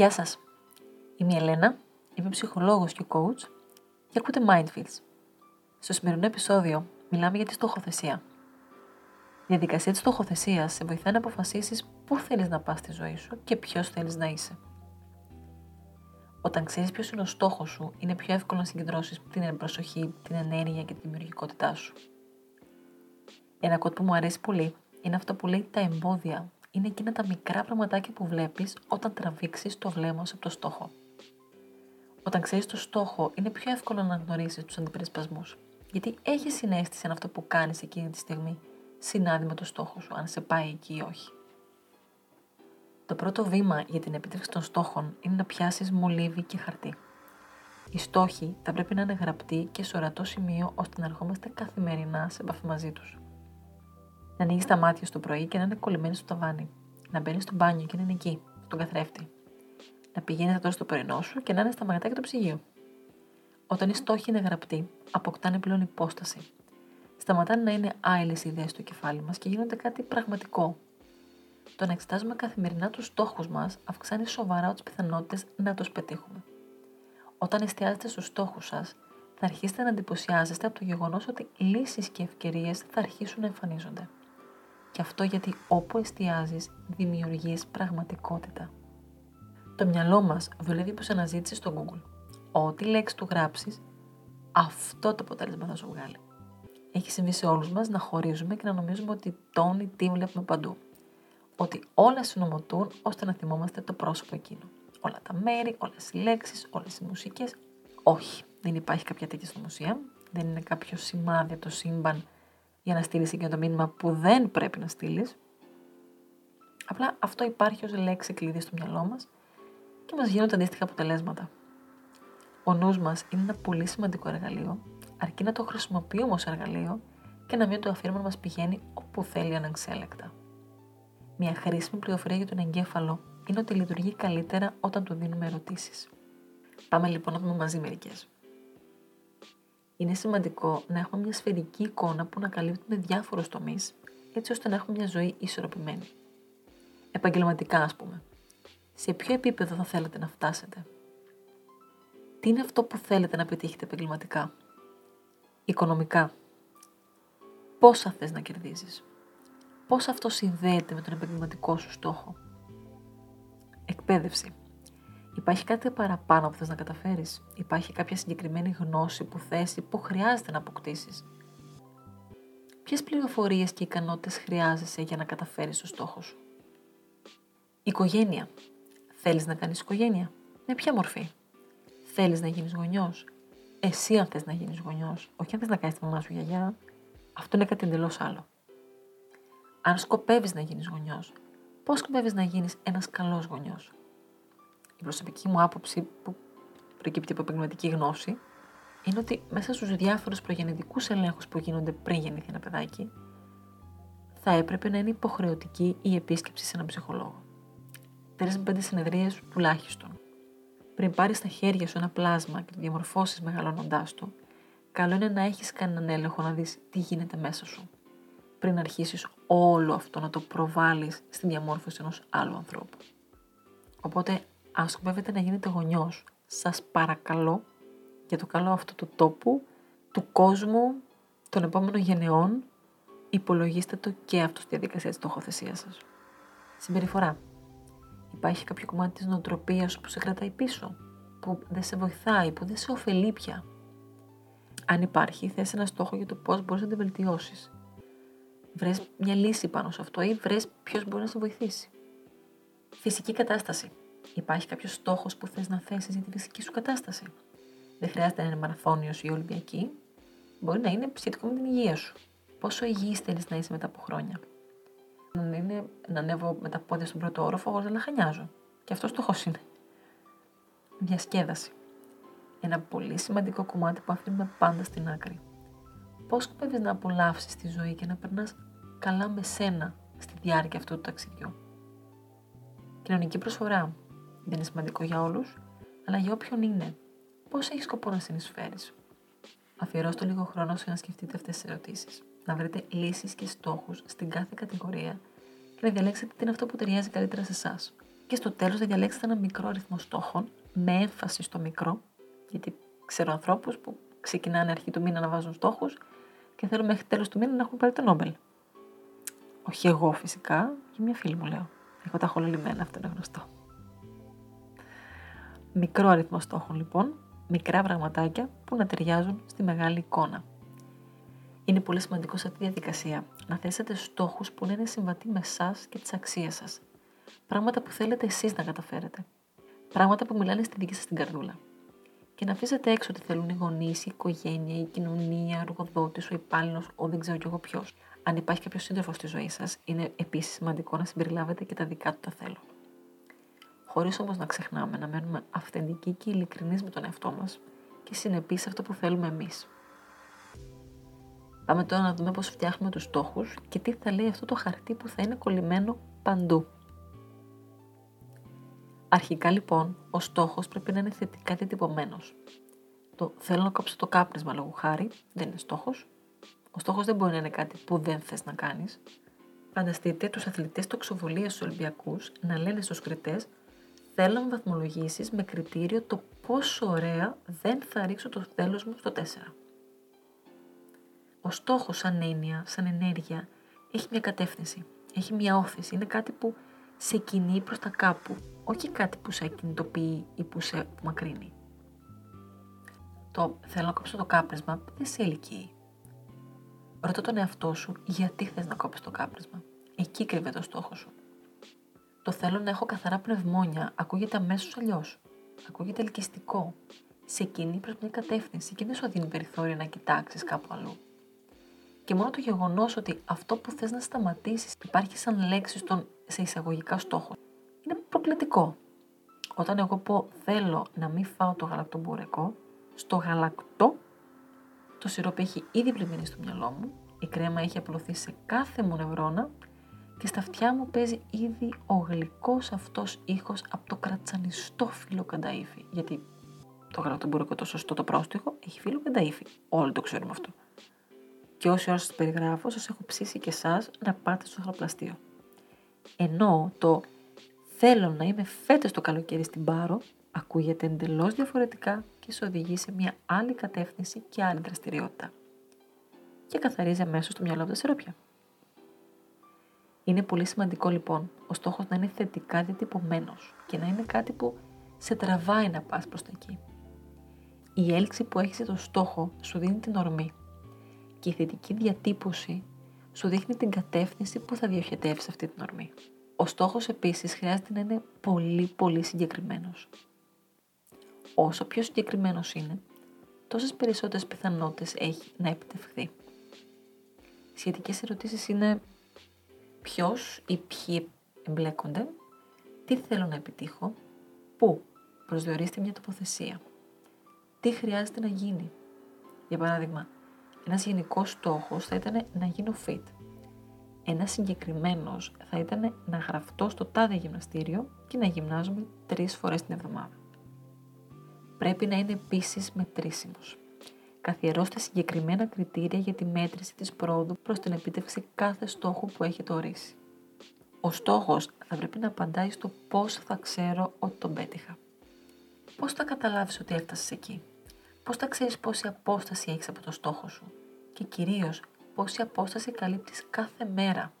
Γεια σας. Είμαι η Ελένα, είμαι ψυχολόγος και coach και ακούτε Mindfields. Στο σημερινό επεισόδιο μιλάμε για τη στοχοθεσία. Η διαδικασία της στοχοθεσίας σε βοηθάει να αποφασίσεις πού θέλεις να πας στη ζωή σου και ποιος θέλεις να είσαι. Όταν ξέρεις ποιος είναι ο στόχος σου, είναι πιο εύκολο να συγκεντρώσεις την προσοχή, την ενέργεια και τη δημιουργικότητά σου. Ένα κότ που μου αρέσει πολύ είναι αυτό που λέει τα εμπόδια είναι εκείνα τα μικρά πραγματάκια που βλέπεις όταν τραβήξεις το βλέμμα σου από το στόχο. Όταν ξέρεις το στόχο, είναι πιο εύκολο να γνωρίσεις τους αντιπερισπασμούς. Γιατί έχεις συνέστηση αν αυτό που κάνεις εκείνη τη στιγμή συνάδει με το στόχο σου, αν σε πάει εκεί ή όχι. Το πρώτο βήμα για την επίτευξη των στόχων είναι να πιάσεις μολύβι και χαρτί. Οι στόχοι θα πρέπει να είναι γραπτοί και σε ορατό σημείο ώστε να ερχόμαστε καθημερινά σε επαφή μαζί τους να ανοίγεις τα μάτια στο πρωί και να είναι κολλημένη στο ταβάνι. Να μπαίνεις στο μπάνιο και να είναι εκεί, στον καθρέφτη. Να πηγαίνεις τώρα στο πρωινό σου και να είναι στα μαγατάκια του ψυγείου. Όταν οι στόχοι είναι γραπτοί, αποκτάνε πλέον υπόσταση. Σταματάνε να είναι άειλες ιδέες στο κεφάλι μας και γίνονται κάτι πραγματικό. Το να εξετάζουμε καθημερινά τους στόχους μας αυξάνει σοβαρά τις πιθανότητες να τους πετύχουμε. Όταν εστιάζετε στους στόχους σας, θα αρχίσετε να εντυπωσιάζεστε από το γεγονός ότι λύσεις και ευκαιρίες θα αρχίσουν να εμφανίζονται. Και αυτό γιατί όπου εστιάζεις δημιουργείς πραγματικότητα. Το μυαλό μας δουλεύει πως αναζήτηση στο Google. Ό,τι λέξη του γράψεις, αυτό το αποτέλεσμα θα σου βγάλει. Έχει συμβεί σε όλους μας να χωρίζουμε και να νομίζουμε ότι τόνι τι βλέπουμε παντού. Ότι όλα συνομωτούν ώστε να θυμόμαστε το πρόσωπο εκείνο. Όλα τα μέρη, όλες οι λέξεις, όλες οι μουσικές. Όχι, δεν υπάρχει κάποια τέτοια συνωμοσία. Δεν είναι κάποιο σημάδι από το σύμπαν για να στείλεις εκείνο το μήνυμα που δεν πρέπει να στείλεις. Απλά αυτό υπάρχει ως λέξη κλειδί στο μυαλό μας και μας γίνονται αντίστοιχα αποτελέσματα. Ο νους μας είναι ένα πολύ σημαντικό εργαλείο, αρκεί να το χρησιμοποιούμε ως εργαλείο και να μην το αφήνουμε να μας πηγαίνει όπου θέλει αναξέλεκτα. Μια χρήσιμη πληροφορία για τον εγκέφαλο είναι ότι λειτουργεί καλύτερα όταν του δίνουμε ερωτήσεις. Πάμε λοιπόν να δούμε μαζί μερικές είναι σημαντικό να έχουμε μια σφαιρική εικόνα που να καλύπτουμε διάφορους τομείς, έτσι ώστε να έχουμε μια ζωή ισορροπημένη. Επαγγελματικά, ας πούμε. Σε ποιο επίπεδο θα θέλετε να φτάσετε; Τι είναι αυτό που θέλετε να πετύχετε επαγγελματικά; Οικονομικά. Πόσα θες να κερδίζεις; Πώς αυτό συνδέεται με τον επαγγελματικό σου στόχο; Εκπαίδευση. Υπάρχει κάτι παραπάνω που θες να καταφέρεις; Υπάρχει κάποια συγκεκριμένη γνώση που θες ή που χρειάζεται να αποκτήσεις; Ποιες πληροφορίες και ικανότητες χρειάζεσαι για να καταφέρεις το στόχο σου; Οικογένεια. Θέλεις να κάνεις οικογένεια; Με ποια μορφή; Θέλεις να γίνεις γονιός; Εσύ αν θες να γίνεις γονιός. Όχι αν θες να κάνεις τη μαμά σου γιαγιά. Αυτό είναι κάτι εντελώς άλλο. Αν σκοπεύεις να γίνεις γονιός, πώς σκοπεύεις να γίνεις ένας καλός γονιός; Η προσωπική μου άποψη που προκύπτει από επαγγελματική γνώση είναι ότι μέσα στους διάφορους προγεννητικούς ελέγχους που γίνονται πριν γεννηθεί ένα παιδάκι θα έπρεπε να είναι υποχρεωτική η επίσκεψη σε έναν ψυχολόγο. Τρεις με πέντε συνεδρίες τουλάχιστον. Πριν πάρεις στα χέρια σου ένα πλάσμα και το διαμορφώσεις μεγαλώνοντάς το, καλό είναι να έχεις κανέναν έλεγχο να δεις τι γίνεται μέσα σου. Πριν αρχίσεις όλο αυτό να το προβάλλεις στη διαμόρφωση ενός άλλου ανθρώπου. Οπότε αν σκοπεύετε να γίνετε γονιός, σας παρακαλώ για το καλό αυτού του τόπου, του κόσμου, των επόμενων γενεών, υπολογίστε το και αυτό στη διαδικασία της στοχοθεσίας σας. Συμπεριφορά. Υπάρχει κάποιο κομμάτι της νοοτροπίας που σε κρατάει πίσω, που δεν σε βοηθάει, που δεν σε ωφελεί πια. Αν υπάρχει, θες ένα στόχο για το πώς μπορείς να την βελτιώσεις. Βρες μια λύση πάνω σε αυτό ή βρες ποιος μπορεί να σε βοηθήσει. Φυσική κατάσταση. Υπάρχει κάποιος στόχος που θες να θέσεις για τη φυσική σου κατάσταση; Δεν χρειάζεται να είναι μαραθώνιος ή Ολυμπιακή. Μπορεί να είναι σχετικό με την υγεία σου. Πόσο υγιής θέλεις να είσαι μετά από χρόνια; Να είναι να ανέβω με τα πόδια στον πρώτο όροφο χωρί να λαχανιάζω. Και αυτός στόχος είναι. Διασκέδαση. Ένα πολύ σημαντικό κομμάτι που αφήνουμε πάντα στην άκρη. Πώς σκοπεύεις να απολαύσεις τη ζωή και να περνάς καλά με σένα στη διάρκεια αυτού του ταξιδιού; Κοινωνική προσφορά. Δεν είναι σημαντικό για όλους, αλλά για όποιον είναι. Πώς έχεις σκοπό να συνεισφέρεις; Αφιερώστε λίγο χρόνο για να σκεφτείτε αυτές τις ερωτήσεις. Να βρείτε λύσεις και στόχους στην κάθε κατηγορία και να διαλέξετε τι είναι αυτό που ταιριάζει καλύτερα σε εσάς. Και στο τέλος θα διαλέξετε ένα μικρό αριθμό στόχων, με έμφαση στο μικρό, γιατί ξέρω ανθρώπους που ξεκινάνε αρχή του μήνα να βάζουν στόχους και θέλουν μέχρι τέλος του μήνα να έχουν πάρει το Νόμπελ. Όχι εγώ φυσικά, και μια φίλη μου λέω. Έχω τα χολολημένα, αυτό είναι γνωστό. Μικρό αριθμό στόχων λοιπόν, μικρά πραγματάκια που να ταιριάζουν στη μεγάλη εικόνα. Είναι πολύ σημαντικό σε αυτή τη διαδικασία να θέσετε στόχους που να είναι συμβατοί με εσάς και τις αξίες σας. Πράγματα που θέλετε εσείς να καταφέρετε. Πράγματα που μιλάνε στη δική σας την καρδούλα. Και να αφήσετε έξω ότι θέλουν οι γονείς, η οικογένεια, η κοινωνία, ο εργοδότης, ο υπάλληλος, ο δεν ξέρω κι εγώ ποιος. Αν υπάρχει κάποιος σύντροφος στη ζωή σας, είναι επίσης σημαντικό να συμπεριλάβετε και τα δικά του τα θέλω. Χωρίς όμως να ξεχνάμε να μένουμε αυθεντικοί και ειλικρινείς με τον εαυτό μας και συνεπείς σε αυτό που θέλουμε εμείς. Πάμε τώρα να δούμε πώς φτιάχνουμε τους στόχους και τι θα λέει αυτό το χαρτί που θα είναι κολλημένο παντού. Αρχικά λοιπόν, ο στόχος πρέπει να είναι θετικά διατυπωμένος. Το θέλω να κόψω το κάπνισμα λόγω χάρη δεν είναι στόχος. Ο στόχος δεν μπορεί να είναι κάτι που δεν θες να κάνεις. Φανταστείτε τους αθλητές τοξοβολίας στους Ολυμπιακούς να λένε στους κριτές θέλω να βαθμολογήσεις με κριτήριο το πόσο ωραία δεν θα ρίξω το τέλος μου στο 4. Ο στόχος σαν έννοια, σαν ενέργεια, έχει μια κατεύθυνση, έχει μια όθηση, είναι κάτι που σε κινεί προς τα κάπου, όχι κάτι που σε κινητοποιεί ή που σε μακρύνει. Το θέλω να κόψω το κάπνισμα δεν σε ελκύει. Ρωτώ τον εαυτό σου γιατί θες να κόψεις το κάπνισμα; Εκεί κρύβεται ο στόχος σου. Το θέλω να έχω καθαρά πνευμόνια ακούγεται αμέσως αλλιώς. Ακούγεται ελκυστικό. Σε κινεί προς μια κατεύθυνση και δεν σου δίνει περιθώριο να κοιτάξεις κάπου αλλού. Και μόνο το γεγονός ότι αυτό που θες να σταματήσεις υπάρχει σαν λέξη στον, σε εισαγωγικά στόχο είναι προκλητικό. Όταν εγώ πω θέλω να μην φάω το γαλακτό μπουρεκό, στο γαλακτό το σιρόπι έχει ήδη πλημμυρίσει στο μυαλό μου, η κρέμα έχει απλωθεί σε κάθε μου νευρώνα και στα αυτιά μου παίζει ήδη ο γλυκός αυτός ήχος από το κρατσανιστό φύλλο κανταήφι. Γιατί το γαλακτό μπουρεκό το σωστό το πρόστιχο έχει φύλλο κανταήφι. Όλοι το ξέρουμε αυτό και όση ώρα σας περιγράφω σας έχω ψήσει και εσάς να πάτε στο χροπλαστείο. Ενώ το θέλω να είμαι φέτος το καλοκαίρι στην Πάρο ακούγεται εντελώς διαφορετικά και σε οδηγεί σε μια άλλη κατεύθυνση και άλλη δραστηριότητα. Και καθαρίζει αμέσως το μυαλό από τα σιρόπια. Είναι πολύ σημαντικό λοιπόν ο στόχος να είναι θετικά διατυπωμένος και να είναι κάτι που σε τραβάει να πας προς τα εκεί. Η έλξη που έχεις το στόχο σου δίνει την ορμή και η θετική διατύπωση σου δείχνει την κατεύθυνση που θα διοχετεύσει αυτή την ορμή. Ο στόχος επίσης χρειάζεται να είναι πολύ πολύ συγκεκριμένος. Όσο πιο συγκεκριμένος είναι, τόσες περισσότερες πιθανότητες έχει να επιτευχθεί. Σχετικές ερωτήσεις είναι ποιος ή ποιοι εμπλέκονται, τι θέλω να επιτύχω, πού προσδιορίστε μια τοποθεσία, τι χρειάζεται να γίνει. Για παράδειγμα, ένας γενικός στόχος θα ήταν να γίνω fit. Ένας συγκεκριμένος θα ήταν να γραφτώ στο τάδε γυμναστήριο και να γυμνάζομαι τρεις φορές την εβδομάδα. Πρέπει να είναι επίσης μετρήσιμος. Καθιερώστε συγκεκριμένα κριτήρια για τη μέτρηση της πρόοδου προς την επίτευξη κάθε στόχου που έχετε ορίσει. Ο στόχος θα πρέπει να απαντάει στο πώς θα ξέρω ότι τον πέτυχα. Πώς θα καταλάβεις ότι έφτασες εκεί; Πώς θα ξέρεις πόση απόσταση έχεις από το στόχο σου; Και κυρίως πόση απόσταση καλύπτεις κάθε μέρα;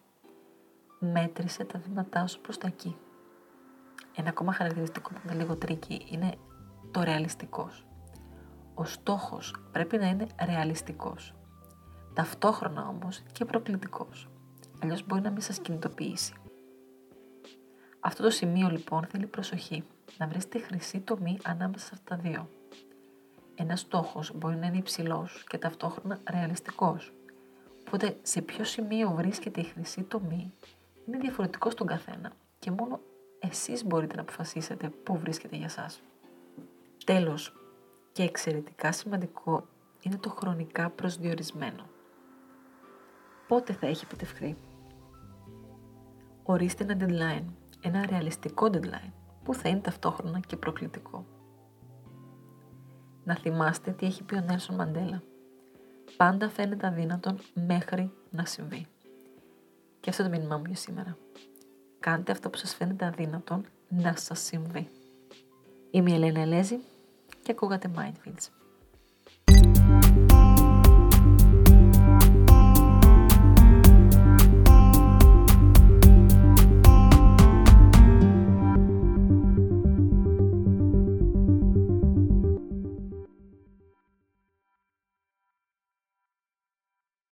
Μέτρησε τα βήματά σου προς τα εκεί. Ένα ακόμα χαρακτηριστικό που είναι λίγο tricky είναι το ρεαλιστικός. Ο στόχος πρέπει να είναι ρεαλιστικός. Ταυτόχρονα όμως και προκλητικός. Αλλιώς μπορεί να μην σας κινητοποιήσει. Αυτό το σημείο λοιπόν θέλει προσοχή. Να βρεις τη χρυσή τομή ανάμεσα σε αυτά τα δύο. Ένας στόχος μπορεί να είναι υψηλός και ταυτόχρονα ρεαλιστικός. Οπότε σε ποιο σημείο βρίσκεται η χρυσή τομή είναι διαφορετικό στον καθένα και μόνο εσείς μπορείτε να αποφασίσετε πού βρίσκεται για σας. Τέλος, και εξαιρετικά σημαντικό είναι το χρονικά προσδιορισμένο. Πότε θα έχει επιτευχθεί; Ορίστε ένα deadline, ένα ρεαλιστικό deadline, που θα είναι ταυτόχρονα και προκλητικό να θυμάστε τι έχει πει ο Νέλσον Μαντέλα. Πάντα φαίνεται αδύνατον μέχρι να συμβεί. Και αυτό το μήνυμά μου για σήμερα. κάντε αυτό που σας φαίνεται αδύνατον να σας συμβεί. Είμαι η Ελένα Ελέζη ќе кога те mindfulness.